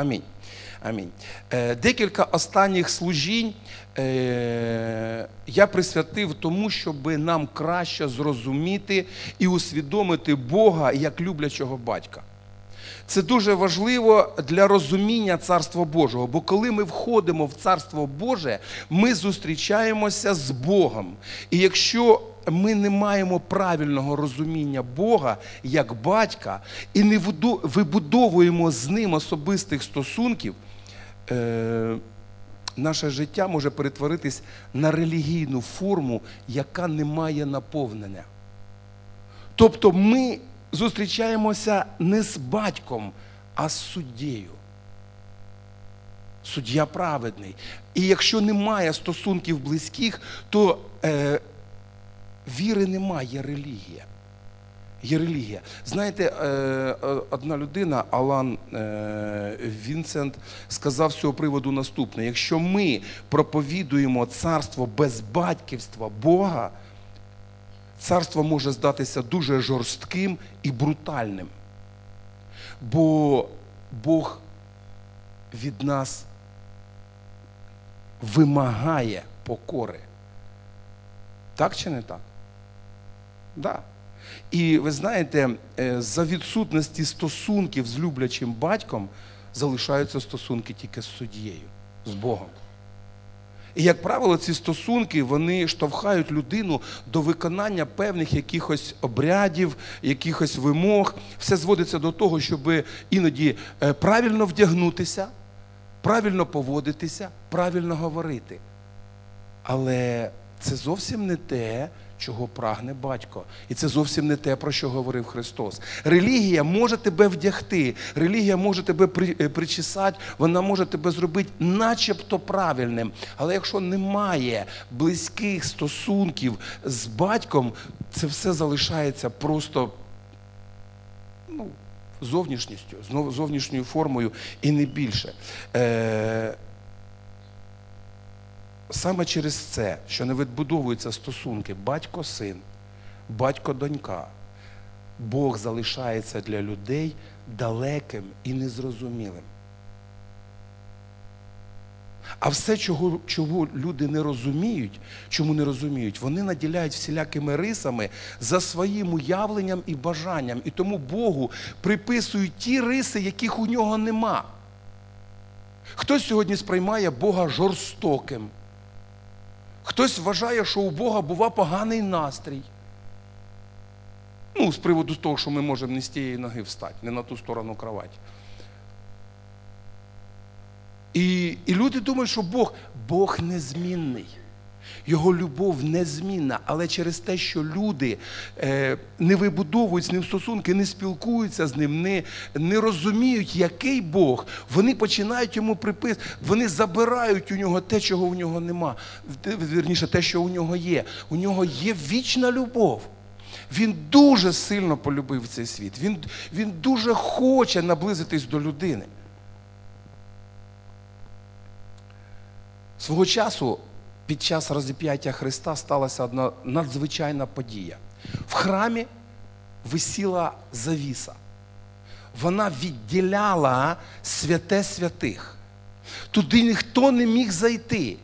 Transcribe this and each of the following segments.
Амінь. Амінь. Е, Декілька останніх служінь е, я присвятив тому, щоб нам краще зрозуміти і усвідомити Бога як люблячого батька. Це дуже важливо для розуміння Царства Божого. Бо коли ми входимо в Царство Боже, ми зустрічаємося з Богом. І якщо ми не маємо правильного розуміння Бога як батька і не вибудовуємо з ним особистих стосунків, е, наше життя може перетворитись на релігійну форму, яка не має наповнення. Тобто ми зустрічаємося не з батьком, а з суддєю. Суддя праведний. І якщо немає стосунків близьких, то е, віри немає, є релігія. Є релігія. Знаєте, е, е, одна людина, Алан е, Вінсент, сказав з цього приводу наступне: якщо ми проповідуємо царство без батьківства Бога, царство може здатися дуже жорстким і брутальним. Бо Бог від нас вимагає покори. Так чи не так? Да. І ви знаєте, е, за відсутності стосунків з люблячим батьком залишаються стосунки тільки з суддєю, з Богом. І, як правило, ці стосунки вони штовхають людину до виконання певних якихось обрядів, якихось вимог. Все зводиться до того, щоб іноді е, правильно вдягнутися, правильно поводитися, правильно говорити. Але це зовсім не те, чого прагне батько. І це зовсім не те, про що говорив Христос. Релігія може тебе вдягти, релігія може тебе е, причесати, вона може тебе зробити начебто правильним. Але якщо немає близьких стосунків з батьком, це все залишається просто ну, зовнішністю, знов- зовнішньою формою і не більше. Е- Саме через це, що не відбудовуються стосунки батько-син, батько-донька, Бог залишається для людей далеким і незрозумілим. А все, чого, чого люди не розуміють, чому не розуміють, вони наділяють всілякими рисами за своїм уявленням і бажанням. І тому Богу приписують ті риси, яких у нього нема. Хтось сьогодні сприймає Бога жорстоким. Хтось вважає, що у Бога бува поганий настрій. Ну, з приводу того, що ми можемо не з тієї ноги встати, не на ту сторону кровати. І, і люди думають, що Бог, Бог незмінний. Його любов незмінна, але через те, що люди е, не вибудовують з ним стосунки, не спілкуються з ним, не, не розуміють, який Бог, вони починають йому приписувати, вони забирають у нього те, чого у нього нема. Вірніше, те, що у нього є. У нього є вічна любов. Він дуже сильно полюбив цей світ. Він, він дуже хоче наблизитись до людини. Свого часу під час розіп'яття Христа сталася одна надзвичайна подія. В храмі висіла завіса. Вона відділяла святе святих. Туди ніхто не міг зайти.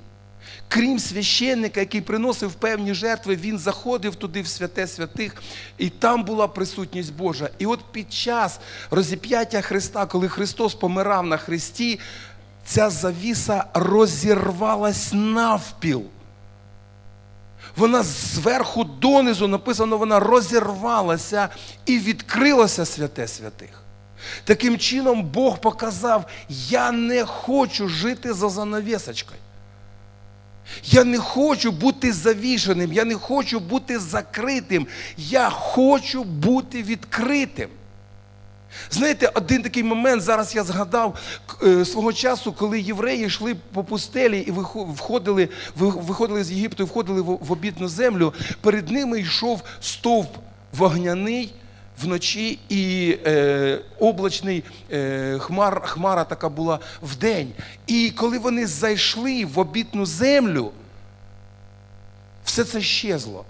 Крім священника, який приносив певні жертви, він заходив туди в святе святих, і там була присутність Божа. І от під час розіп'яття Христа, коли Христос помирав на Христі, ця завіса розірвалась навпіл. Вона зверху донизу написано, вона розірвалася і відкрилося святе святих. Таким чином Бог показав: я не хочу жити за занавісочкою. Я не хочу бути завішеним, я не хочу бути закритим. Я хочу бути відкритим. Знаєте, один такий момент, зараз я згадав е, свого часу, коли євреї йшли по пустелі і входили, виходили з Єгипту і входили в, обітну землю, перед ними йшов стовп вогняний вночі і е, облачний е, хмар, хмара така була вдень. І коли вони зайшли в обітну землю, все це щезло.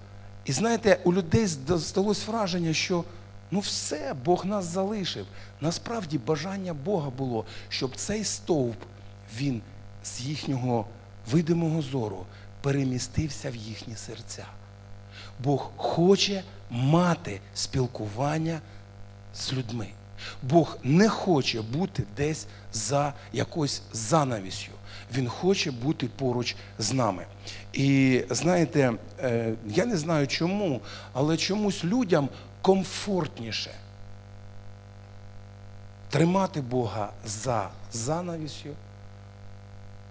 І знаєте, у людей здалось враження, що Ну все, Бог нас залишив. Насправді бажання Бога було, щоб цей стовп, він з їхнього видимого зору перемістився в їхні серця. Бог хоче мати спілкування з людьми. Бог не хоче бути десь за якоюсь занавісю. Він хоче бути поруч з нами. І знаєте, е, я не знаю чому, але чомусь людям комфортніше тримати Бога за занавісю,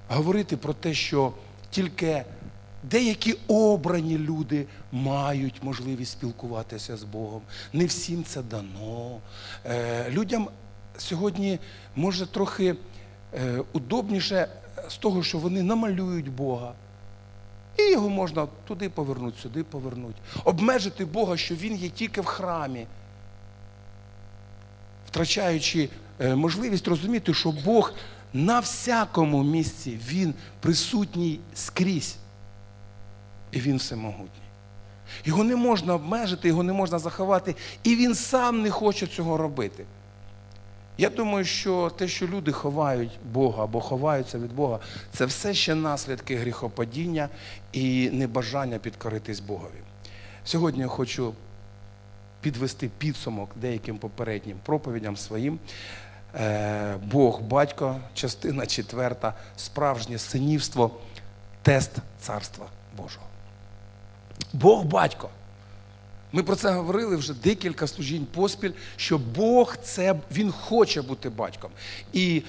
говорити про те, що тільки деякі обрані люди мають можливість спілкуватися з Богом. Не всім це дано. Е, Людям сьогодні може трохи е, удобніше з того, що вони намалюють Бога. І його можна туди повернути, сюди повернути. Обмежити Бога, що Він є тільки в храмі, втрачаючи е, можливість розуміти, що Бог на всякому місці Він присутній скрізь. І Він всемогутній. Його не можна обмежити, його не можна заховати, і він сам не хоче цього робити. Я думаю, що те, що люди ховають Бога або ховаються від Бога, це все ще наслідки гріхопадіння і небажання підкоритись Богові. Сьогодні я хочу підвести підсумок деяким попереднім проповідям своїм. Е, Бог, батько, частина четверта, справжнє синівство, тест Царства Божого. Бог батько. Ми про це говорили вже декілька служінь поспіль, що Бог це Він хоче бути батьком. І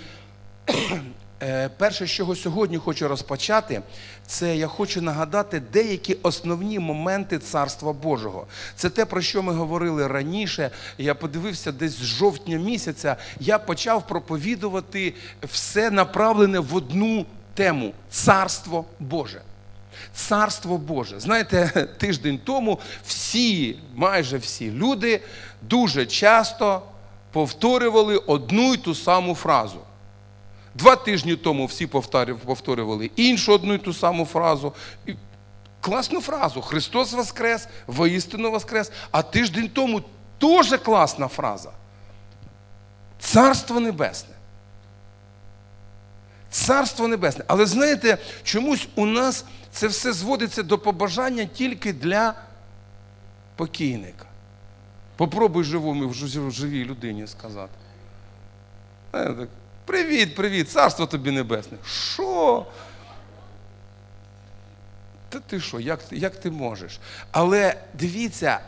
е, перше, з чого сьогодні хочу розпочати, це я хочу нагадати деякі основні моменти Царства Божого. Це те, про що ми говорили раніше. Я подивився десь з жовтня місяця. Я почав проповідувати все направлене в одну тему Царство Боже. Царство Боже. Знаєте, тиждень тому всі, майже всі люди дуже часто повторювали одну й ту саму фразу. Два тижні тому всі повторювали іншу одну й ту саму фразу. Класну фразу. Христос Воскрес, воістину Воскрес. А тиждень тому теж класна фраза. Царство Небесне. Царство Небесне. Але знаєте, чомусь у нас це все зводиться до побажання тільки для покійника. Попробуй живому живій людині сказати. Привіт, привіт, царство тобі небесне. Що? Та ти що, як, як ти можеш? Але дивіться,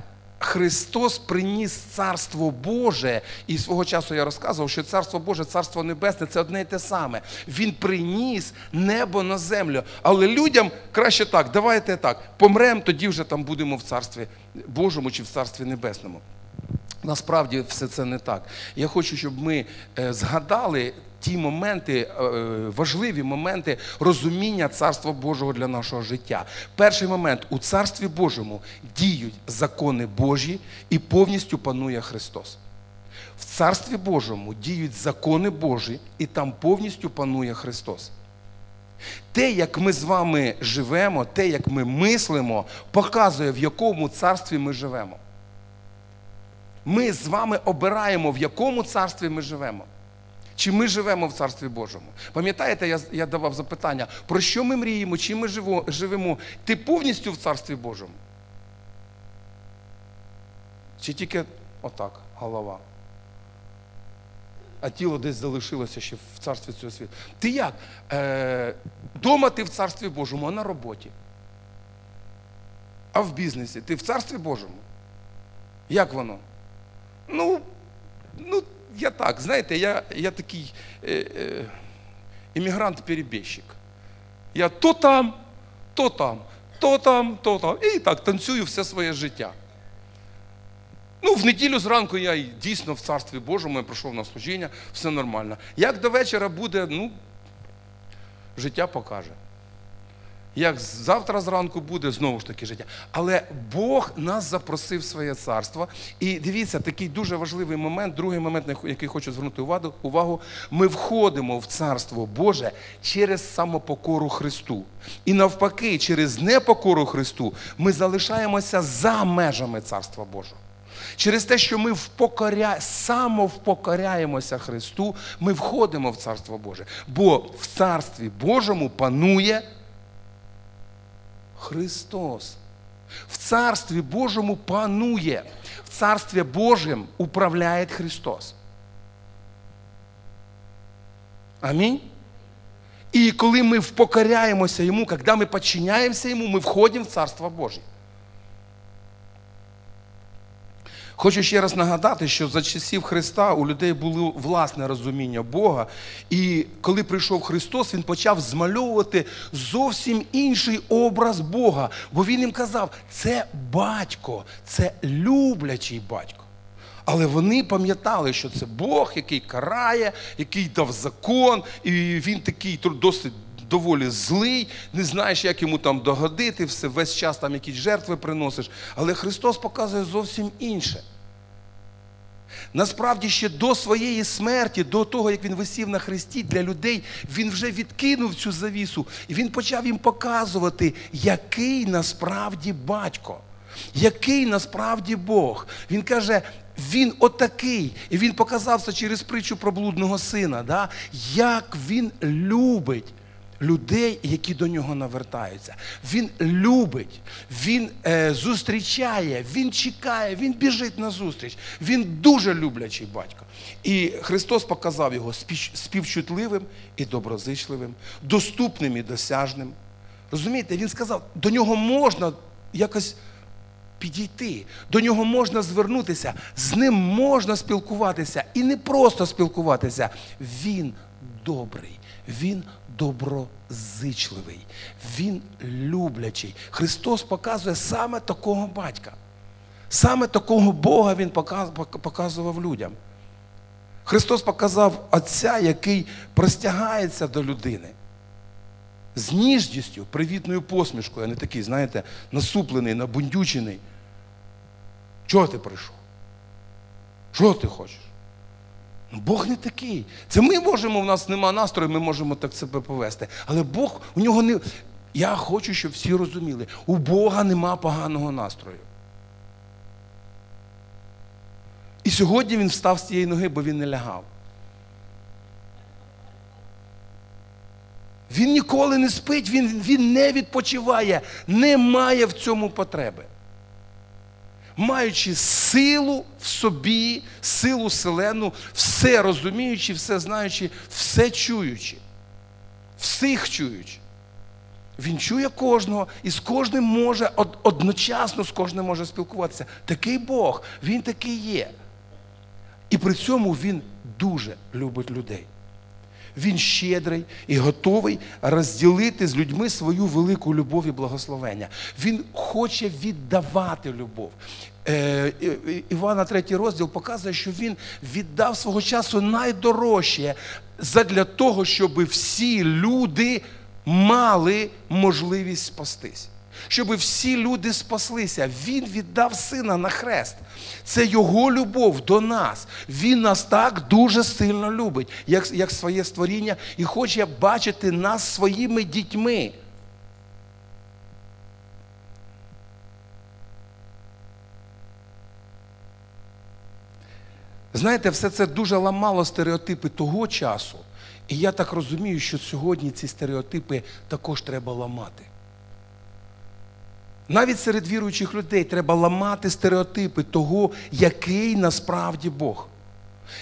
Христос приніс Царство Боже, і свого часу я розказував, що Царство Боже, Царство Небесне це одне і те саме. Він приніс небо на землю. Але людям краще так, давайте так, помремо, тоді вже там будемо в Царстві Божому чи в Царстві Небесному. Насправді все це не так. Я хочу, щоб ми е, згадали ті моменти, е, важливі моменти розуміння Царства Божого для нашого життя. Перший момент у Царстві Божому діють закони Божі і повністю панує Христос. В Царстві Божому діють закони Божі і там повністю панує Христос. Те, як ми з вами живемо, те, як ми мислимо, показує, в якому царстві ми живемо. Ми з вами обираємо, в якому царстві ми живемо. Чи ми живемо в Царстві Божому? Пам'ятаєте, я я давав запитання, про що ми мріємо, чим ми живо, живемо? Ти повністю в Царстві Божому? Чи тільки отак, голова? А тіло десь залишилося ще в царстві цього світу. Ти як? Е, Дома ти в Царстві Божому, а на роботі. А в бізнесі ти в Царстві Божому? Як воно? Ну, ну, я так, знаєте, я я такий е, е, іммігрант-перебіжчик. Я то там, то там, то там, то там. І так танцюю все своє життя. Ну, в неділю зранку я дійсно в Царстві Божому я прийшов на служіння, все нормально. Як до вечора буде, ну, життя покаже. Як завтра зранку буде, знову ж таки життя. Але Бог нас запросив в своє царство. І дивіться, такий дуже важливий момент, другий момент, на який хочу звернути увагу, ми входимо в царство Боже через самопокору Христу. І навпаки, через непокору Христу ми залишаємося за межами Царства Божого. Через те, що ми впокоря... самовпокоряємося Христу, ми входимо в Царство Боже. Бо в Царстві Божому панує Христос. В Царстві Божому панує. В Царстві Божьем управляє Христос. Амінь. І коли ми впокоряємося Йому, коли ми підчиняємося Йому, ми входимо в Царство Боже. Хочу ще раз нагадати, що за часів Христа у людей було власне розуміння Бога. І коли прийшов Христос, Він почав змальовувати зовсім інший образ Бога. Бо Він їм казав, це батько, це люблячий батько. Але вони пам'ятали, що це Бог, який карає, який дав закон, і він такий досить доволі злий, не знаєш, як йому там догодити, все, весь час там якісь жертви приносиш. Але Христос показує зовсім інше. Насправді, ще до своєї смерті, до того, як він висів на хресті для людей, він вже відкинув цю завісу, і він почав їм показувати, який насправді батько, який насправді Бог. Він каже, він отакий. І він показав це через притчу про блудного сина, да? як він любить людей, які до нього навертаються. Він любить, він е, зустрічає, він чекає, він біжить на зустріч. Він дуже люблячий батько. І Христос показав його співчутливим і доброзичливим, доступним і досяжним. Розумієте, він сказав, до нього можна якось. Підійти, до нього можна звернутися, з ним можна спілкуватися і не просто спілкуватися. Він добрий, він доброзичливий, він люблячий. Христос показує саме такого батька. Саме такого Бога Він показував людям. Христос показав Отця, який простягається до людини. З ніжністю, привітною посмішкою, а не такий, знаєте, насуплений, набундючений. Чого ти прийшов? Що ти хочеш? Бог не такий. Це ми можемо, в нас нема настрою, ми можемо так себе повести. Але Бог у нього не. Я хочу, щоб всі розуміли, у Бога нема поганого настрою. І сьогодні він встав з цієї ноги, бо він не лягав. Він ніколи не спить, він, він не відпочиває, не має в цьому потреби маючи силу в собі, силу селену, все розуміючи, все знаючи, все чуючи, всіх чуючи. Він чує кожного і з кожним може одночасно з кожним може спілкуватися. Такий Бог, він такий є. І при цьому він дуже любить людей. Він щедрий і готовий розділити з людьми свою велику любов і благословення. Він хоче віддавати любов. Е, Івана, третій розділ показує, що він віддав свого часу найдорожче задля того, щоб всі люди мали можливість спастись щоб всі люди спаслися. Він віддав сина на хрест. Це його любов до нас. Він нас так дуже сильно любить, як, як своє створіння, і хоче бачити нас своїми дітьми. Знаєте, все це дуже ламало стереотипи того часу. І я так розумію, що сьогодні ці стереотипи також треба ламати. Навіть серед віруючих людей треба ламати стереотипи того, який насправді Бог.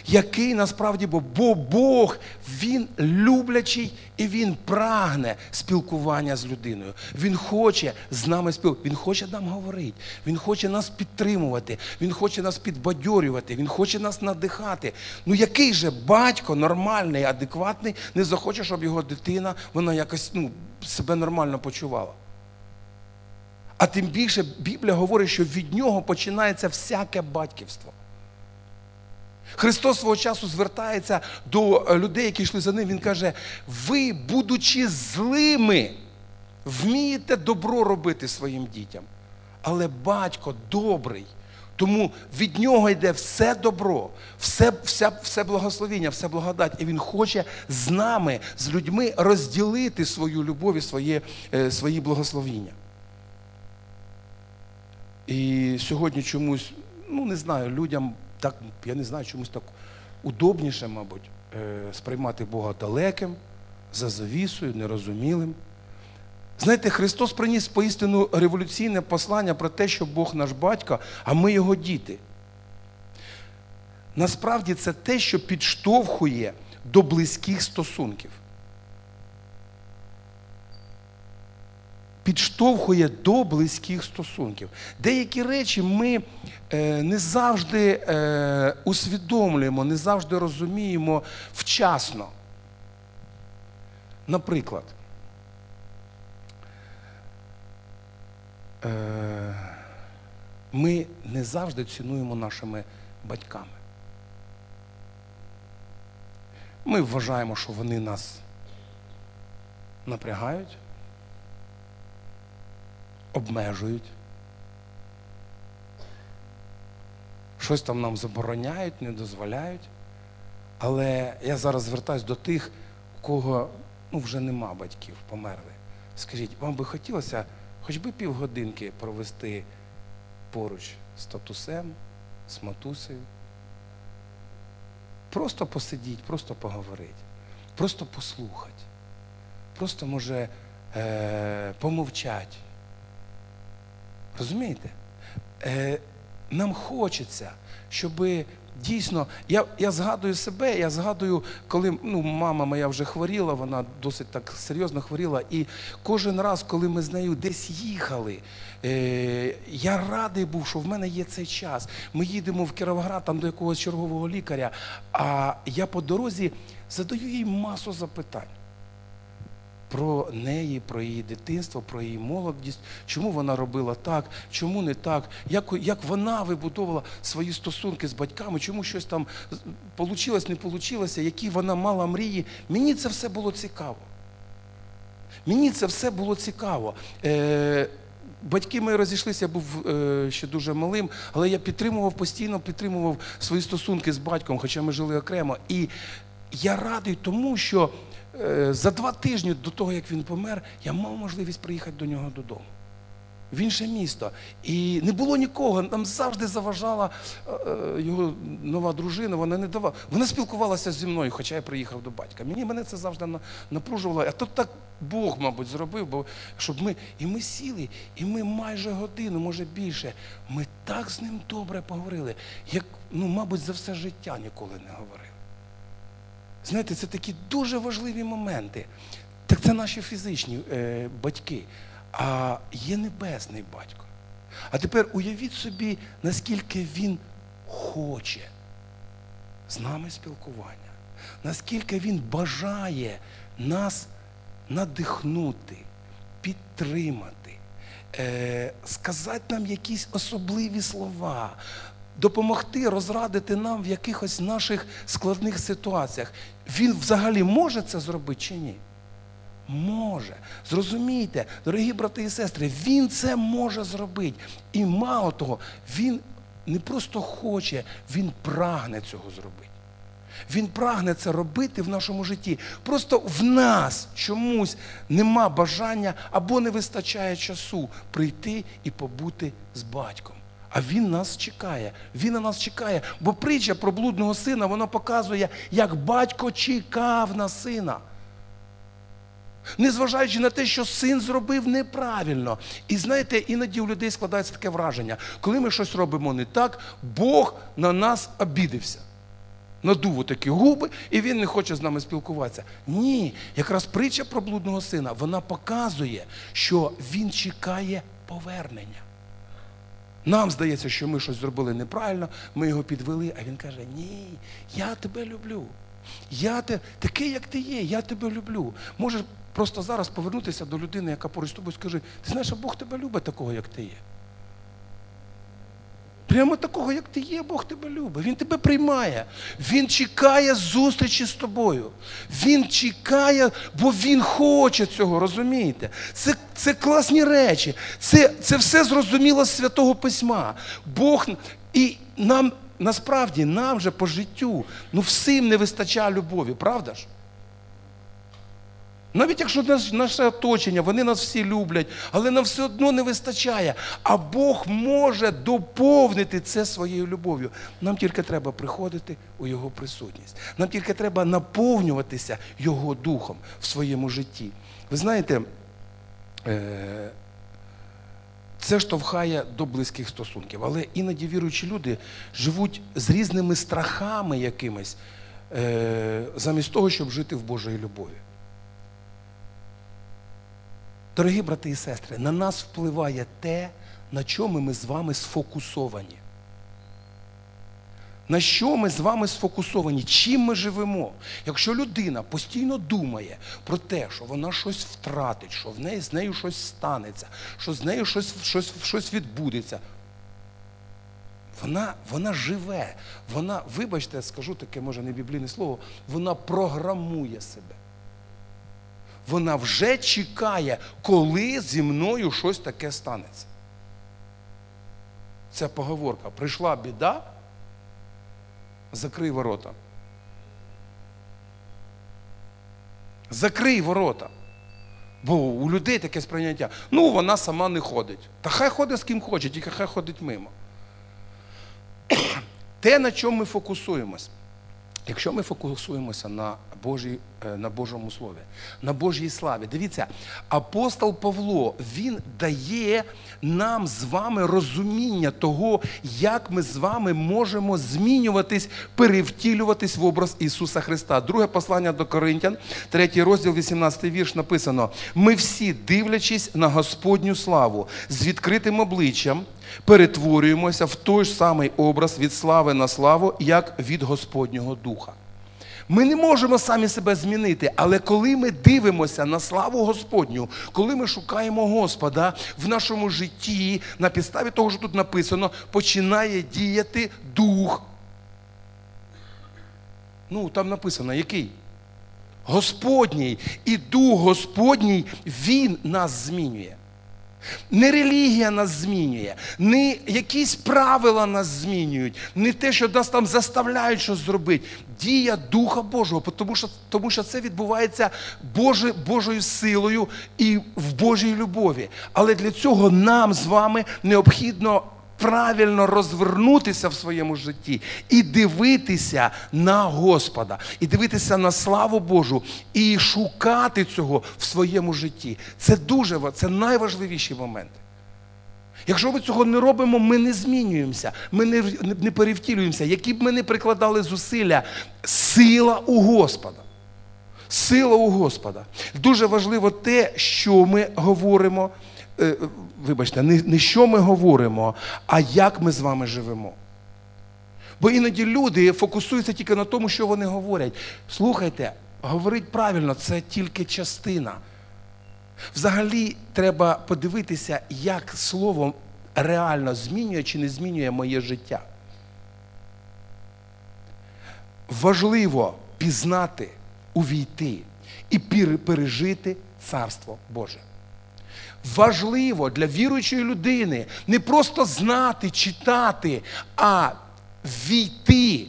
Який насправді Бог? Бо Бог, Він люблячий і Він прагне спілкування з людиною. Він хоче з нами спілкуватися, Він хоче нам говорити, Він хоче нас підтримувати, Він хоче нас підбадьорювати, Він хоче нас надихати. Ну який же батько нормальний, адекватний, не захоче, щоб його дитина вона якось ну, себе нормально почувала? А тим більше Біблія говорить, що від нього починається всяке батьківство. Христос свого часу звертається до е, людей, які йшли за ним. Він каже: ви, будучи злими, вмієте добро робити своїм дітям. Але батько добрий. Тому від нього йде все добро, все все, все благословіння, все благодать. І він хоче з нами, з людьми розділити свою любов і своє, е, свої благословіння. І сьогодні чомусь ну не знаю, людям так, я не знаю, чомусь так удобніше, мабуть, е, сприймати Бога далеким, за завісою, нерозумілим. Знаєте, Христос приніс поістину революційне послання про те, що Бог наш батько, а ми його діти. Насправді це те, що підштовхує до близьких стосунків. Підштовхує до близьких стосунків. Деякі речі ми е, не завжди е, усвідомлюємо, не завжди розуміємо вчасно. Наприклад, е, ми не завжди цінуємо нашими батьками. Ми вважаємо, що вони нас напрягають, обмежують, щось там нам забороняють, не дозволяють. Але я зараз звертаюся до тих, у кого ну, вже нема батьків, померли. Скажіть, вам би хотілося хоч би півгодинки провести поруч з татусем, з матусею? Просто посидіть, просто поговорити, просто послухати, просто може е, помовчати. Розумієте? Е, Нам хочеться, щоб дійсно, я я згадую себе, я згадую, коли ну, мама моя вже хворіла, вона досить так серйозно хворіла. І кожен раз, коли ми з нею десь їхали, е, я радий був, що в мене є цей час. Ми їдемо в Кіровоград, там до якогось чергового лікаря, а я по дорозі задаю їй масу запитань про неї, про її дитинство, про її молодість, чому вона робила так, чому не так, як як вона вибудовувала свої стосунки з батьками, чому щось там вийшло, не вийшло, які вона мала мрії. Мені це все було цікаво. Мені це все було цікаво. Е, Батьки мої розійшлися, я був е, ще дуже малим, але я підтримував постійно, підтримував свої стосунки з батьком, хоча ми жили окремо. І я радий тому, що за два тижні до того, як він помер, я мав можливість приїхати до нього додому. В інше місто. І не було нікого. Нам завжди заважала е, е, його нова дружина, вона не давала. Вона спілкувалася зі мною, хоча я приїхав до батька. Мені мене це завжди напружувало. А тут так Бог, мабуть, зробив, бо щоб ми. І ми сіли, і ми майже годину, може більше. Ми так з ним добре поговорили, як, ну, мабуть, за все життя ніколи не говорили. Знаєте, це такі дуже важливі моменти. Так це наші фізичні е, батьки, а є небесний батько. А тепер уявіть собі, наскільки він хоче з нами спілкування, наскільки він бажає нас надихнути, підтримати, е, сказати нам якісь особливі слова, допомогти розрадити нам в якихось наших складних ситуаціях. Він взагалі може це зробити чи ні? Може. Зрозумійте, дорогі брати і сестри, він це може зробити. І мало того, він не просто хоче, він прагне цього зробити. Він прагне це робити в нашому житті. Просто в нас чомусь нема бажання або не вистачає часу прийти і побути з батьком. А він нас чекає. Він на нас чекає. Бо притча про блудного сина вона показує, як батько чекав на сина. Незважаючи на те, що син зробив неправильно. І знаєте, іноді у людей складається таке враження, коли ми щось робимо не так, Бог на нас обідився. Надув такі губи, і він не хоче з нами спілкуватися. Ні, якраз притча про блудного сина вона показує, що він чекає повернення. Нам здається, що ми щось зробили неправильно, ми його підвели, а він каже, ні, я тебе люблю. Я те, такий, як ти є, я тебе люблю. Можеш просто зараз повернутися до людини, яка поруч з тобою скаже, ти знаєш, а Бог тебе любить такого, як ти є. Прямо такого, як ти є, Бог тебе любить. Він тебе приймає. Він чекає зустрічі з тобою. Він чекає, бо він хоче цього, розумієте? Це це класні речі. Це це все зрозуміло з Святого Письма. Бог і нам насправді нам же по життю ну всім не вистачає любові, правда ж? Навіть якщо наш- наше оточення, вони нас всі люблять, але нам все одно не вистачає. А Бог може доповнити це своєю любов'ю. Нам тільки треба приходити у Його присутність. Нам тільки треба наповнюватися Його духом в своєму житті. Ви знаєте, е, це штовхає до близьких стосунків. Але іноді віруючі люди живуть з різними страхами якимись, е, замість того, щоб жити в Божої любові. Дорогі брати і сестри, на нас впливає те, на чому ми з вами сфокусовані. На що ми з вами сфокусовані? Чим ми живемо? Якщо людина постійно думає про те, що вона щось втратить, що в неї з нею щось станеться, що з нею щось, щось, щось відбудеться, вона, вона живе, вона, вибачте, скажу таке, може, не біблійне слово, вона програмує себе. Вона вже чекає, коли зі мною щось таке станеться. Це поговорка. Прийшла біда, закрий ворота. Закрий ворота. Бо у людей таке сприйняття. Ну, вона сама не ходить. Та хай ходить з ким хоче, тільки хай ходить мимо. Те, на чому ми фокусуємось. Якщо ми фокусуємося на, Божій, е, на Божому Слові, на Божій славі, дивіться, апостол Павло, він дає нам з вами розуміння того, як ми з вами можемо змінюватись, перевтілюватись в образ Ісуса Христа. Друге послання до Коринтян, третій розділ, 18 вірш написано: ми всі, дивлячись на Господню славу, з відкритим обличчям перетворюємося в той ж самий образ від слави на славу, як від Господнього Духа. Ми не можемо самі себе змінити, але коли ми дивимося на славу Господню, коли ми шукаємо Господа в нашому житті, на підставі того, що тут написано, починає діяти дух. Ну, там написано, який? Господній. І дух Господній, Він нас змінює. Не релігія нас змінює, не якісь правила нас змінюють, не те, що нас там заставляють щось зробити. Дія Духа Божого, тому що, тому що це відбувається Боже, Божою силою і в Божій любові. Але для цього нам з вами необхідно правильно розвернутися в своєму житті і дивитися на Господа, і дивитися на славу Божу, і шукати цього в своєму житті. Це дуже це найважливіші моменти. Якщо ми цього не робимо, ми не змінюємося, ми не, не, не перевтілюємося. Які б ми не прикладали зусилля, сила у Господа. Сила у Господа. Дуже важливо те, що ми говоримо. Е, Вибачте, не, не що ми говоримо, а як ми з вами живемо. Бо іноді люди фокусуються тільки на тому, що вони говорять. Слухайте, говорить правильно, це тільки частина. Взагалі треба подивитися, як слово реально змінює чи не змінює моє життя. Важливо пізнати, увійти і пережити Царство Боже. Важливо для віруючої людини не просто знати, читати, а війти,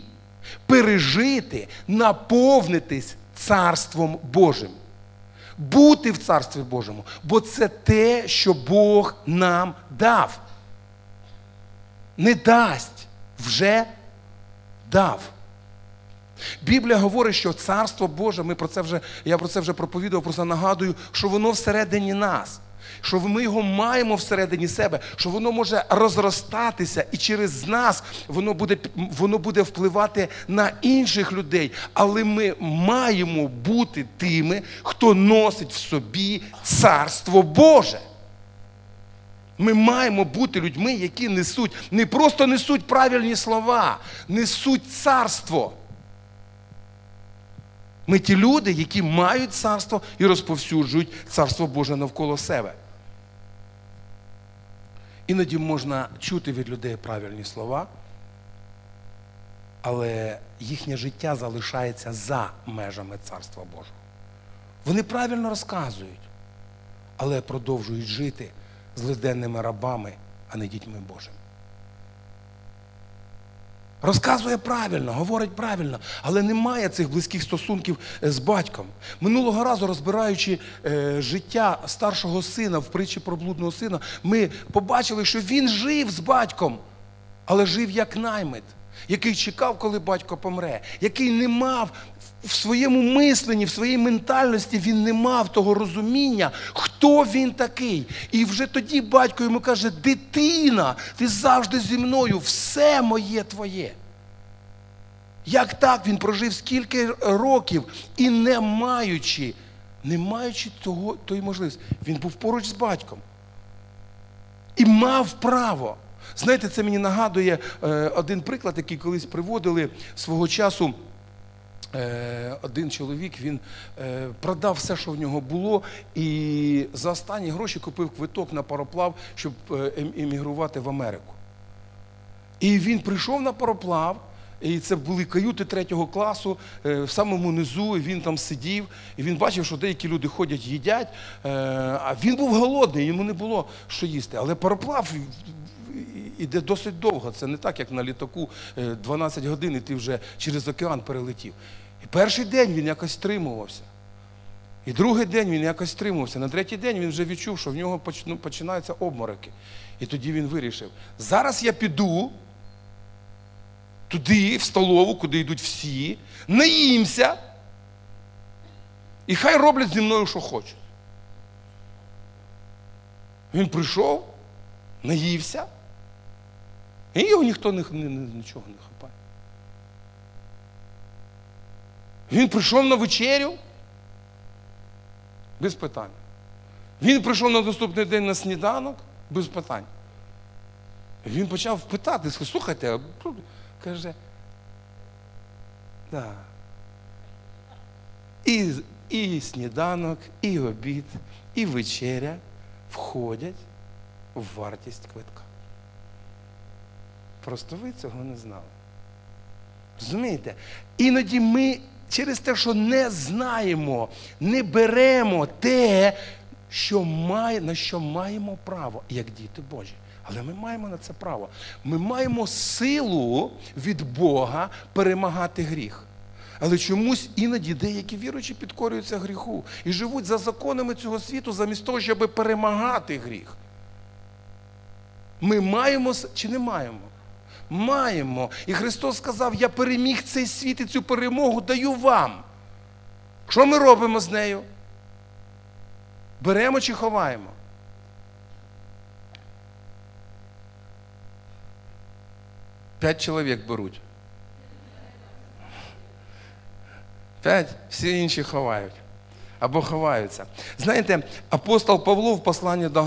пережити, наповнитись Царством Божим. Бути в Царстві Божому, бо це те, що Бог нам дав. Не дасть, вже дав. Біблія говорить, що Царство Боже, ми про це вже, я про це вже проповідував, просто нагадую, що воно всередині нас. Що ми його маємо всередині себе, що воно може розростатися, і через нас воно буде, воно буде впливати на інших людей. Але ми маємо бути тими, хто носить в собі Царство Боже. Ми маємо бути людьми, які несуть, не просто несуть правильні слова, несуть царство. Ми ті люди, які мають царство і розповсюджують царство Боже навколо себе. Іноді можна чути від людей правильні слова, але їхнє життя залишається за межами Царства Божого. Вони правильно розказують, але продовжують жити – злиденними рабами, а не дітьми Божими. Розказує правильно, говорить правильно, але немає цих близьких стосунків е, з батьком. Минулого разу, розбираючи е, життя старшого сина в притчі про блудного сина, ми побачили, що він жив з батьком, але жив як наймит, який чекав, коли батько помре, який не мав в своєму мисленні, в своїй ментальності він не мав того розуміння, хто він такий. І вже тоді батько йому каже: дитина, ти завжди зі мною, все моє твоє. Як так він прожив скільки років і не маючи, не маючи того, тої можливості, він був поруч з батьком і мав право. Знаєте, це мені нагадує е, один приклад, який колись приводили свого часу. Е, один чоловік він е, продав все, що в нього було, і за останні гроші купив квиток на пароплав, щоб е, ем- емігрувати в Америку. І він прийшов на пароплав, і це були каюти третього класу, в самому низу, і він там сидів, і він бачив, що деякі люди ходять, їдять. А він був голодний, йому не було що їсти. Але пароплав іде досить довго. Це не так, як на літаку е, 12 годин, і ти вже через океан перелетів. І перший день він якось стримувався. І другий день він якось стримувався. На третій день він вже відчув, що в нього ну, починаються обмороки. І тоді він вирішив: зараз я піду туди, в столову, куди йдуть всі, наїмся, і хай роблять зі мною, що хочуть. Він прийшов, наївся, і його ніхто не, не, нічого не хапає. Він прийшов на вечерю без питань. Він прийшов на наступний день на сніданок без питань. Він почав питати, слухайте, каже, да. І, і сніданок, і обід, і вечеря входять в вартість квитка. Просто ви цього не знали. Розумієте? Іноді ми через те, що не знаємо, не беремо те, що має, на що маємо право, як діти Божі. Але ми маємо на це право. Ми маємо силу від Бога перемагати гріх. Але чомусь іноді деякі віруючі підкорюються гріху і живуть за законами цього світу замість того, щоб перемагати гріх. Ми маємо чи не маємо? Маємо. І Христос сказав: Я переміг цей світ і цю перемогу даю вам. Що ми робимо з нею? Беремо чи ховаємо? П'ять чоловік беруть. П'ять, всі інші ховають. Або ховаються. Знаєте, апостол Павло в посланні до,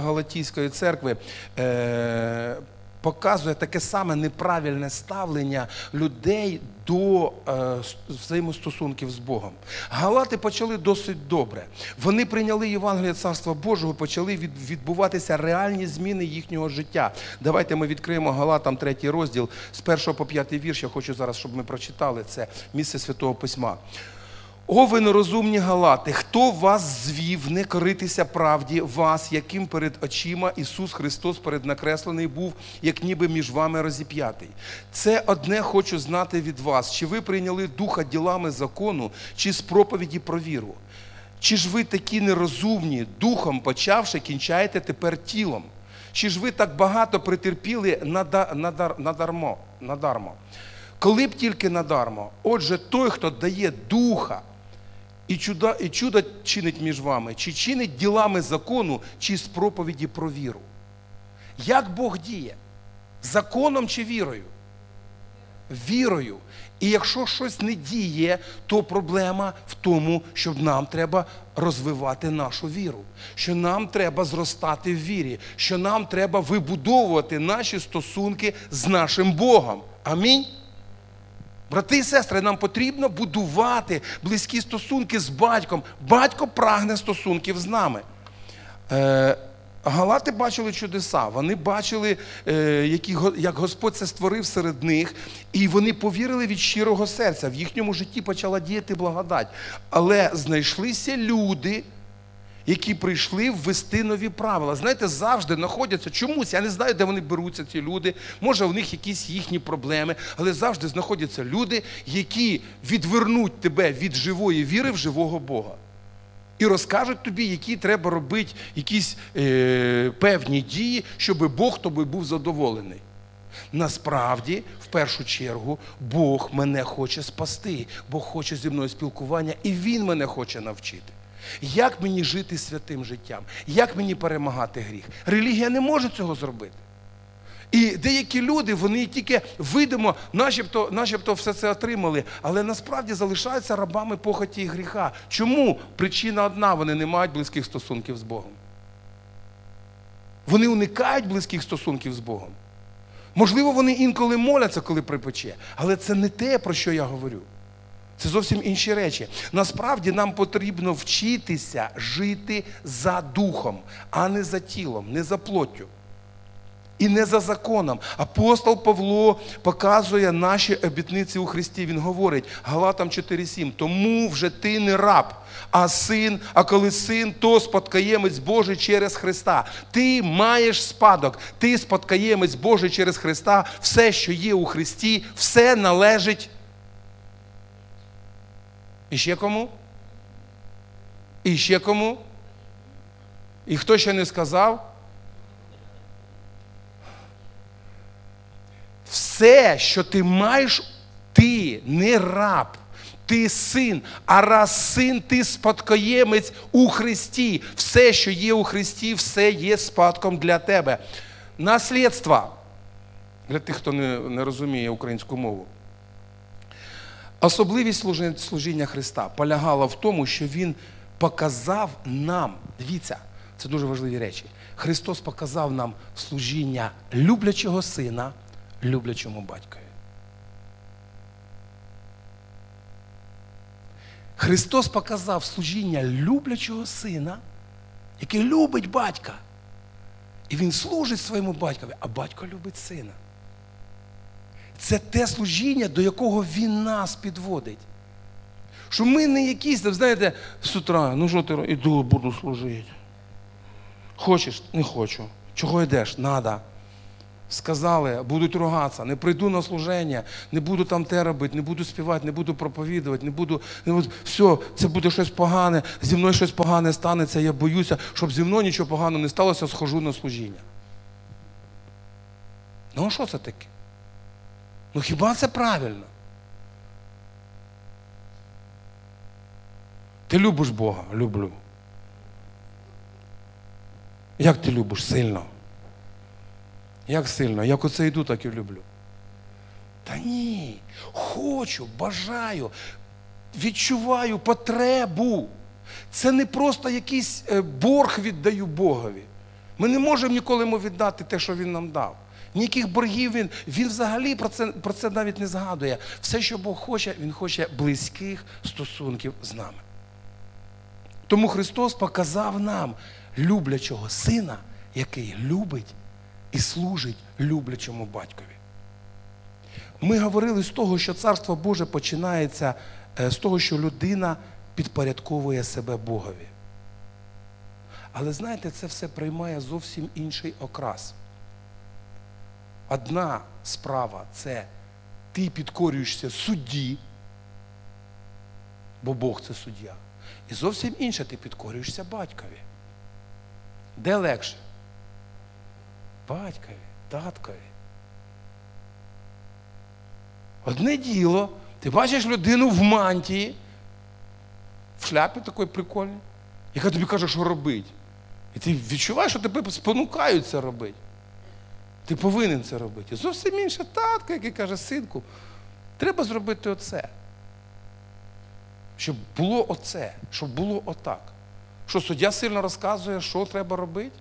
Галатійської церкви е... показує таке саме неправильне ставлення людей до е... взаємостосунків з Богом. Галати почали досить добре. Вони прийняли Євангеліє Царства Божого, почали від... відбуватися реальні зміни їхнього життя. Давайте ми відкриємо Галатам третій розділ з першого по п'ятий вірш. Я хочу зараз, щоб ми прочитали це місце Святого Письма. О, ви нерозумні галати, хто вас звів не коритися правді, вас, яким перед очима Ісус Христос переднакреслений був, як ніби між вами розіп'ятий. Це одне хочу знати від вас, чи ви прийняли духа ділами закону, чи з проповіді про віру. Чи ж ви такі нерозумні, духом почавши, кінчаєте тепер тілом? Чи ж ви так багато претерпіли нада- надар- надармо? надармо? Коли б тільки надармо, отже, той, хто дає духа і чудо, і чудо чинить між вами, чи чинить ділами закону, чи з проповіді про віру. Як Бог діє? Законом чи вірою? Вірою. І якщо щось не діє, то проблема в тому, що нам треба розвивати нашу віру, що нам треба зростати в вірі, що нам треба вибудовувати наші стосунки з нашим Богом. Амінь. Брати і сестри, нам потрібно будувати близькі стосунки з батьком. Батько прагне стосунків з нами. Е, Галати бачили чудеса, вони бачили, е, як Господь це створив серед них, і вони повірили від щирого серця. В їхньому житті почала діяти благодать. Але знайшлися люди, які прийшли ввести нові правила. Знаєте, завжди знаходяться чомусь. Я не знаю, де вони беруться, ці люди. Може, в них якісь їхні проблеми, але завжди знаходяться люди, які відвернуть тебе від живої віри в живого Бога. І розкажуть тобі, які треба робити якісь е, певні дії, щоб Бог тобі був задоволений. Насправді, в першу чергу, Бог мене хоче спасти, Бог хоче зі мною спілкування, і Він мене хоче навчити. Як мені жити святим життям? Як мені перемагати гріх? Релігія не може цього зробити. І деякі люди, вони тільки видимо, начебто, начебто все це отримали, але насправді залишаються рабами похоті і гріха. Чому? Причина одна, вони не мають близьких стосунків з Богом. Вони уникають близьких стосунків з Богом. Можливо, вони інколи моляться, коли припече, але це не те, про що я говорю. Це зовсім інші речі. Насправді нам потрібно вчитися жити за духом, а не за тілом, не за плоттю. І не за законом. Апостол Павло показує наші обітниці у Христі. Він говорить Галатам 4,7. Тому вже ти не раб, а син, а коли син, то спадкоємець Божий через Христа. Ти маєш спадок, ти спадкоємець Божий через Христа. Все, що є у Христі, все належить. І ще кому? І ще кому? І хто ще не сказав? Все, що ти маєш, ти не раб, ти син, а раз син, ти спадкоємець у Христі. Все, що є у Христі, все є спадком для тебе. Наслідство. Для тих, хто не, не розуміє українську мову. Особливість служіння Христа полягала в тому, що Він показав нам, дивіться, це дуже важливі речі. Христос показав нам служіння люблячого сина люблячому батькові. Христос показав служіння люблячого сина, який любить батька. І він служить своєму батькові, а батько любить сина. Це те служіння, до якого він нас підводить. Що ми не якісь, знаєте, з утра, ну що ти іду, буду служити. Хочеш? Не хочу. Чого йдеш? Надо сказали, будуть ругатися, не прийду на служення, не буду там те робити, не буду співати, не буду проповідувати, не буду, не буду. Все, це буде щось погане, зі мною щось погане станеться, я боюся, щоб зі мною нічого поганого не сталося, схожу на служіння. Ну а що це таке? Ну хіба це правильно? Ти любиш Бога? Люблю. Як ти любиш сильно? Як сильно? Як оце йду, так і люблю. Та ні. Хочу, бажаю, відчуваю потребу. Це не просто якийсь е, борг віддаю Богові. Ми не можемо ніколи йому віддати те, що він нам дав. Ніяких боргів він він взагалі про це про це навіть не згадує. Все, що Бог хоче, Він хоче близьких стосунків з нами. Тому Христос показав нам люблячого сина, який любить і служить люблячому батькові. Ми говорили з того, що Царство Боже починається е, з того, що людина підпорядковує себе Богові. Але знаєте, це все приймає зовсім інший окрас. Одна справа це ти підкорюєшся судді, бо Бог це суддя. І зовсім інше ти підкорюєшся батькові. Де легше? батькові, таткові. Одне діло, ти бачиш людину в мантії, в шляпі такої прикольній, яка тобі каже, що робити. І ти відчуваєш, що тебе спонукають це робити. Ти повинен це робити. Зовсім інше татко, який каже, синку, треба зробити оце. Щоб було оце, щоб було отак. Що суддя сильно розказує, що треба робити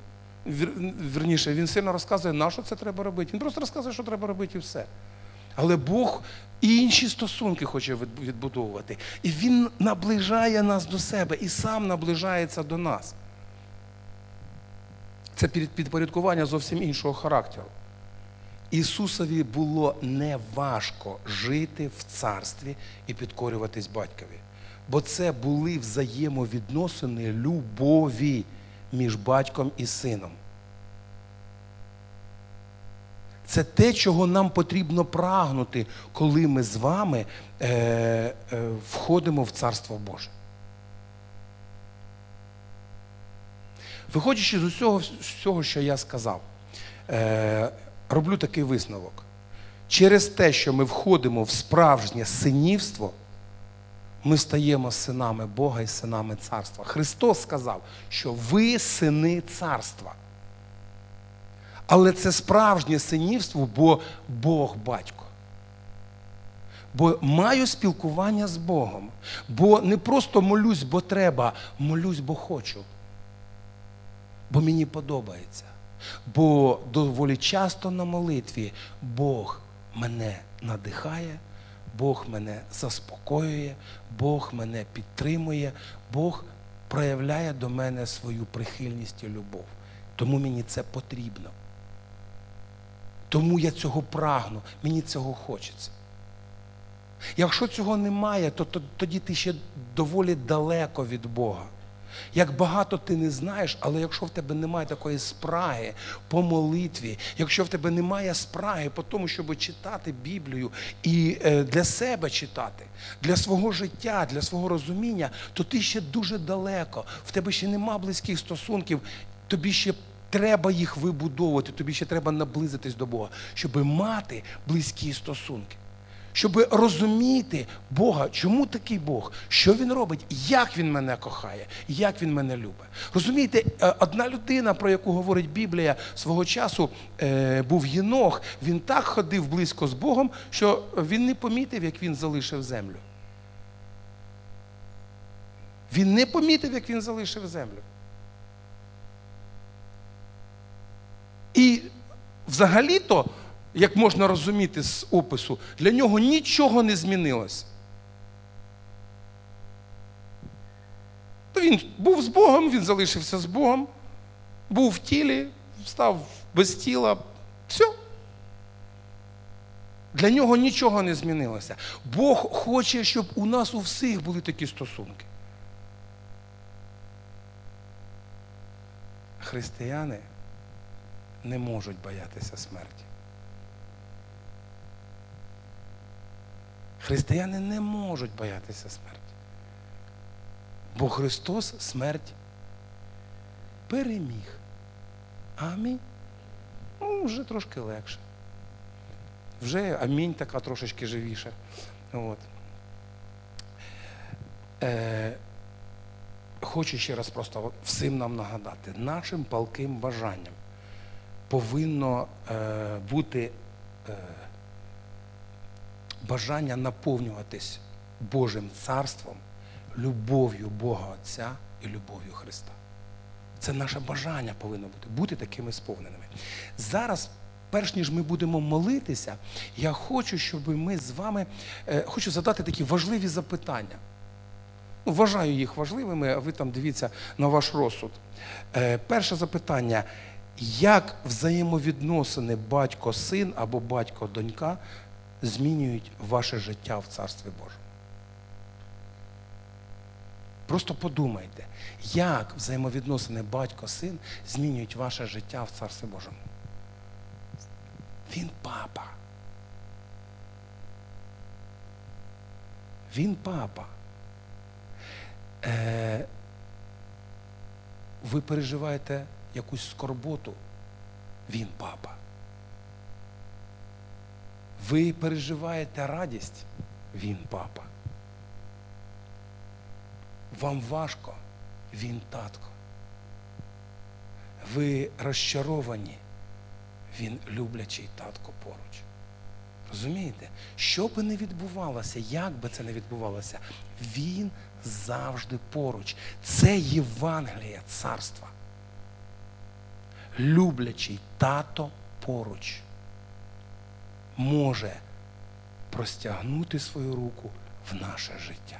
вірніше, він сильно розказує, на що це треба робити. Він просто розказує, що треба робити і все. Але Бог інші стосунки хоче відбудовувати. І Він наближає нас до себе і сам наближається до нас. Це підпорядкування зовсім іншого характеру. Ісусові було неважко жити в царстві і підкорюватись батькові. Бо це були взаємовідносини любові між батьком і сином. Це те, чого нам потрібно прагнути, коли ми з вами е, е, входимо в Царство Боже. Виходячи з усього, всього, що я сказав, е, роблю такий висновок. Через те, що ми входимо в справжнє синівство, ми стаємо синами Бога і синами царства. Христос сказав, що ви сини царства. Але це справжнє синівство, бо Бог батько. Бо маю спілкування з Богом. Бо не просто молюсь, бо треба, молюсь, бо хочу. Бо мені подобається. Бо доволі часто на молитві Бог мене надихає, Бог мене заспокоює, Бог мене підтримує, Бог проявляє до мене свою прихильність і любов. Тому мені це потрібно. Тому я цього прагну, мені цього хочеться. Якщо цього немає, то, то тоді ти ще доволі далеко від Бога. Як багато ти не знаєш, але якщо в тебе немає такої спраги по молитві, якщо в тебе немає спраги по тому, щоб читати Біблію і е, для себе читати, для свого життя, для свого розуміння, то ти ще дуже далеко, в тебе ще нема близьких стосунків, тобі ще треба їх вибудовувати, тобі ще треба наблизитись до Бога, щоб мати близькі стосунки щоб розуміти Бога, чому такий Бог, що Він робить, як Він мене кохає, як Він мене любить. Розумієте, е, одна людина, про яку говорить Біблія свого часу, е, був Єнох, він так ходив близько з Богом, що він не помітив, як він залишив землю. Він не помітив, як він залишив землю. І взагалі-то як можна розуміти з опису, для нього нічого не змінилось. Він був з Богом, він залишився з Богом, був в тілі, став без тіла. Все. Для нього нічого не змінилося. Бог хоче, щоб у нас у всіх були такі стосунки. Християни не можуть боятися смерті. Християни не можуть боятися смерті. Бо Христос смерть переміг. Амінь. Ну, вже трошки легше. Вже амінь така трошечки живіша. От. Е, Хочу ще раз просто всім нам нагадати, нашим палким бажанням повинно е, бути. Е, бажання наповнюватись Божим царством, любов'ю Бога Отця і любов'ю Христа. Це наше бажання повинно бути, бути такими сповненими. Зараз, перш ніж ми будемо молитися, я хочу, щоб ми з вами е, хочу задати такі важливі запитання. Ну, Вважаю їх важливими, а ви там дивіться на ваш розсуд. Е, перше запитання. Як взаємовідносини батько-син або батько-донька змінюють ваше життя в Царстві Божому. Просто подумайте, як взаємовідносини батько-син змінюють ваше життя в Царстві Божому. Він папа. Він папа. Е, Ви переживаєте якусь скорботу. Він папа. Ви переживаєте радість, він папа. Вам важко, він татко. Ви розчаровані, він люблячий татко поруч. Розумієте? Що би не відбувалося, як би це не відбувалося, він завжди поруч. Це Євангелія царства. Люблячий тато поруч може простягнути свою руку в наше життя.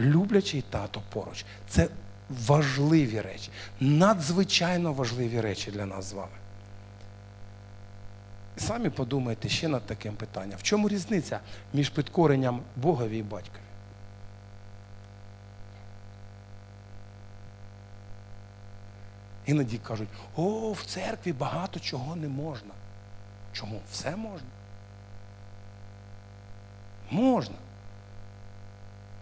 Люблячий тато поруч. Це важливі речі, надзвичайно важливі речі для нас з вами. І самі подумайте ще над таким питанням. В чому різниця між підкоренням Богові і батькові? Іноді кажуть, о, в церкві багато чого не можна. Чому? Все можна. Можна.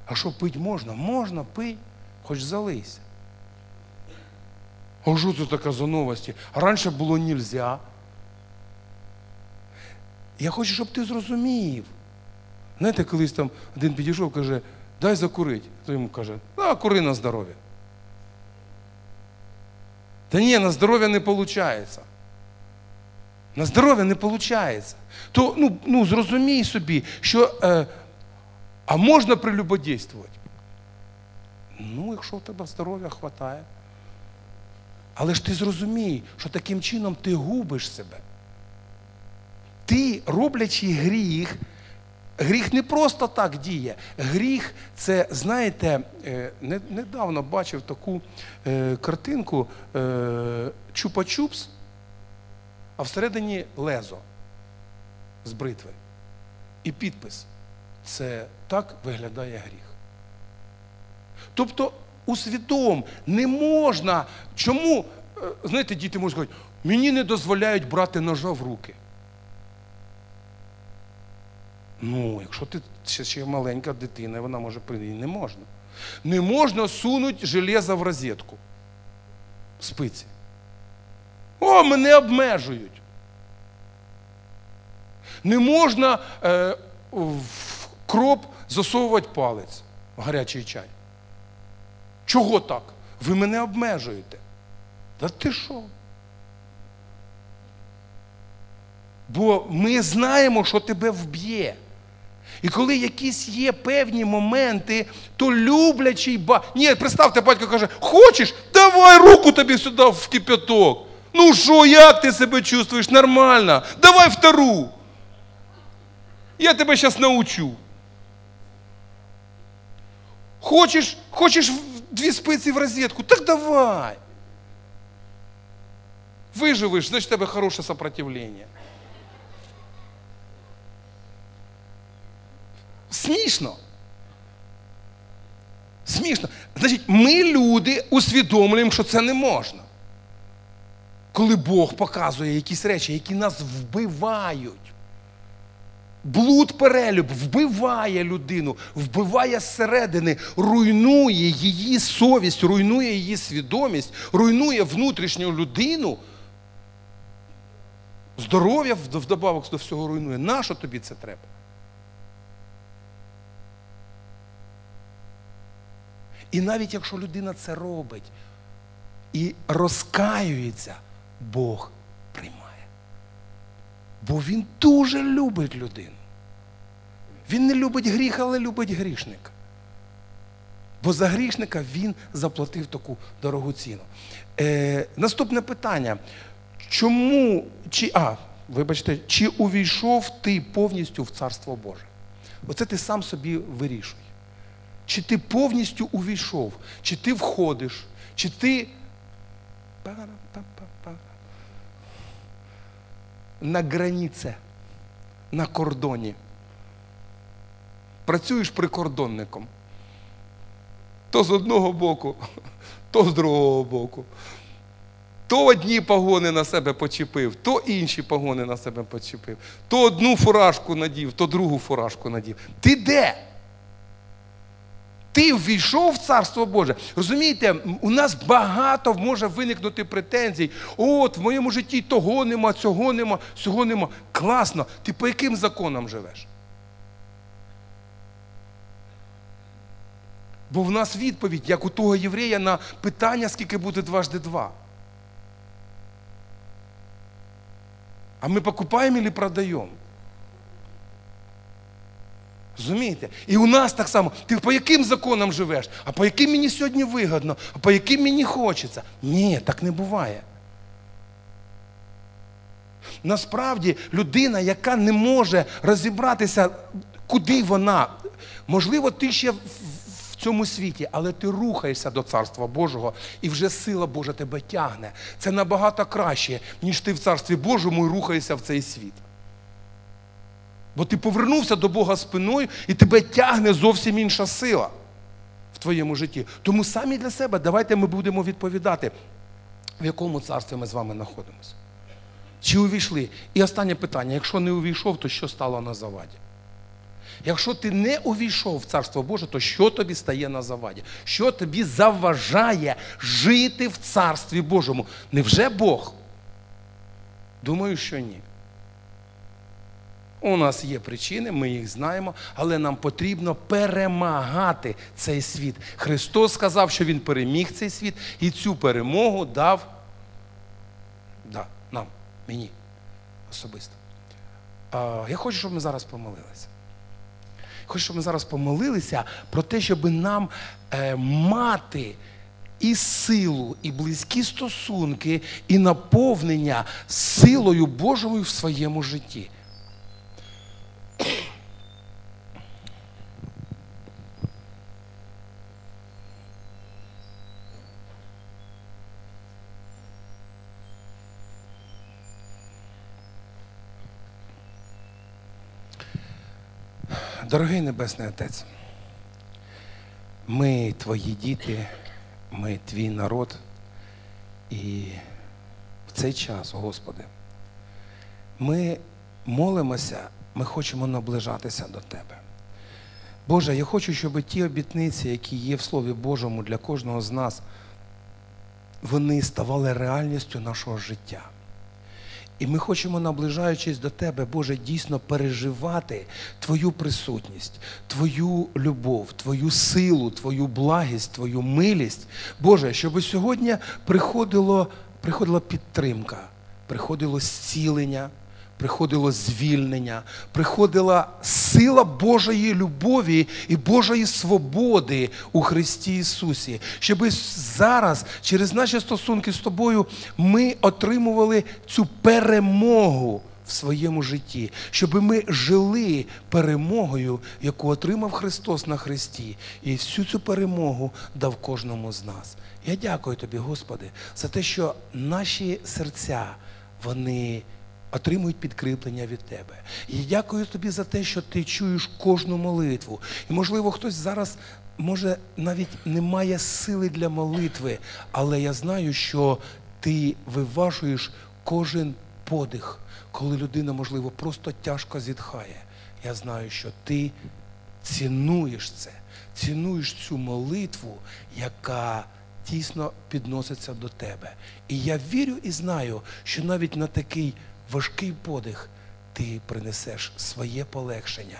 А що пить можна? Можна, пий, хоч залийся. А що це таке за новості? Раніше було нельзя. Я хочу, щоб ти зрозумів. Знаєте, колись там один підійшов, каже, дай закурити. Той йому каже, а кури на здоров'я. Та ні, на здоров'я не виходить. На здоров'я не виходить. То ну, ну, зрозумій собі, що е, а можна прелюбодействувати? Ну, якщо в тебе здоров'я вистачає. Але ж ти зрозумій, що таким чином ти губиш себе. Ти, роблячи гріх, гріх не просто так діє. Гріх це, знаєте, е, недавно бачив таку е, картинку е, чупа-чупс, а всередині лезо з бритви. І підпис. Це так виглядає гріх. Тобто, усвідом, не можна. Чому, е, знаєте, діти можуть сказати, мені не дозволяють брати ножа в руки. Ну, якщо ти ще, ще маленька дитина, вона може прийти. Не можна. Не можна сунути железо в розетку. Спиці. О, мене обмежують. Не можна е, в кроп засовувати палець в гарячий чай. Чого так? Ви мене обмежуєте. Та ти що? Бо ми знаємо, що тебе вб'є. І коли якісь є певні моменти, то люблячий ба. Ні, представте, батько каже, хочеш, давай руку тобі сюди в кипяток. Ну що, як ти себе чувствуєш? Нормально. Давай втору. Я тебе зараз научу. Хочеш, хочеш дві спиці в розетку? Так давай. Виживеш, значить в тебе хороше сопротивлення. Смішно. Смішно. Значить, ми люди усвідомлюємо, що це не можна. Коли Бог показує якісь речі, які нас вбивають. Блуд перелюб вбиває людину, вбиває зсередини, руйнує її совість, руйнує її свідомість, руйнує внутрішню людину. Здоров'я вд- вдобавок до всього руйнує. Нащо тобі це треба? І навіть якщо людина це робить і розкаюється, Бог приймає. Бо він дуже любить людину. Він не любить гріх, але любить грішника. Бо за грішника він заплатив таку дорогу ціну. Е, наступне питання. Чому, чи, а, вибачте, чи увійшов ти повністю в Царство Боже? Оце ти сам собі вирішуй. Чи ти повністю увійшов, чи ти входиш, чи ти на границе, на кордоні. Працюєш прикордонником. То з одного боку, то з другого боку. То одні погони на себе почепив, то інші погони на себе почепив. То одну фуражку надів, то другу фуражку надів. Ти де? Ти ввійшов в Царство Боже. Розумієте, у нас багато може виникнути претензій. От в моєму житті того нема, цього нема, цього нема. Класно. Ти по яким законам живеш? Бо в нас відповідь, як у того єврея, на питання, скільки буде дважди два. А ми покупаємо чи продаємо? Розумієте? І у нас так само. Ти по яким законам живеш? А по яким мені сьогодні вигодно, а по яким мені хочеться? Ні, так не буває. Насправді людина, яка не може розібратися, куди вона. Можливо, ти ще в цьому світі, але ти рухаєшся до Царства Божого, і вже сила Божа тебе тягне. Це набагато краще, ніж ти в Царстві Божому і рухаєшся в цей світ. Бо ти повернувся до Бога спиною і тебе тягне зовсім інша сила в твоєму житті. Тому самі для себе давайте ми будемо відповідати. в якому царстві ми з вами знаходимося? Чи увійшли? І останнє питання: якщо не увійшов, то що стало на заваді? Якщо ти не увійшов в Царство Боже, то що тобі стає на заваді? Що тобі заважає жити в Царстві Божому? Невже Бог? Думаю, що ні. У нас є причини, ми їх знаємо, але нам потрібно перемагати цей світ. Христос сказав, що Він переміг цей світ і цю перемогу дав да, нам, мені особисто. А, Я хочу, щоб ми зараз помолилися. Хочу, щоб ми зараз помолилися про те, щоб нам е, мати і силу, і близькі стосунки, і наповнення силою Божою в своєму житті. Дорогий Небесний Отець, ми твої діти, ми твій народ, і в цей час, Господи, ми молимося, ми хочемо наближатися до Тебе. Боже, я хочу, щоб ті обітниці, які є в Слові Божому для кожного з нас, вони ставали реальністю нашого життя. І ми хочемо, наближаючись до Тебе, Боже, дійсно переживати Твою присутність, Твою любов, Твою силу, Твою благість, Твою милість. Боже, щоб сьогодні приходило, приходила підтримка, приходило зцілення, приходило звільнення, приходила сила Божої любові і Божої свободи у Христі Ісусі. Щоб зараз, через наші стосунки з тобою, ми отримували цю перемогу в своєму житті, щоб ми жили перемогою, яку отримав Христос на Христі, і всю цю перемогу дав кожному з нас. Я дякую тобі, Господи, за те, що наші серця, вони отримують підкріплення від тебе. І дякую тобі за те, що ти чуєш кожну молитву. І, можливо, хтось зараз. Може, навіть не має сили для молитви, але я знаю, що ти виважуєш кожен подих, коли людина, можливо, просто тяжко зітхає. Я знаю, що ти цінуєш це, цінуєш цю молитву, яка дійсно підноситься до тебе. І я вірю і знаю, що навіть на такий важкий подих ти принесеш своє полегшення,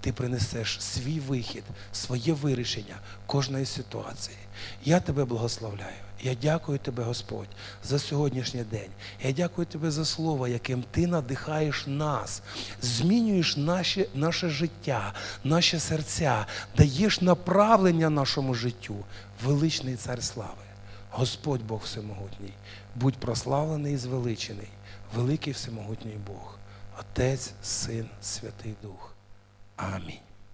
ти принесеш свій вихід, своє вирішення кожної ситуації. Я тебе благословляю. Я дякую тебе, Господь, за сьогоднішній день. Я дякую тебе за слово, яким ти надихаєш нас, змінюєш наші, наше життя, наші серця, даєш направлення нашому життю, величний цар слави. Господь Бог Всемогутній, будь прославлений і звеличений, великий всемогутній Бог, Отець, Син, Святий Дух. Амінь.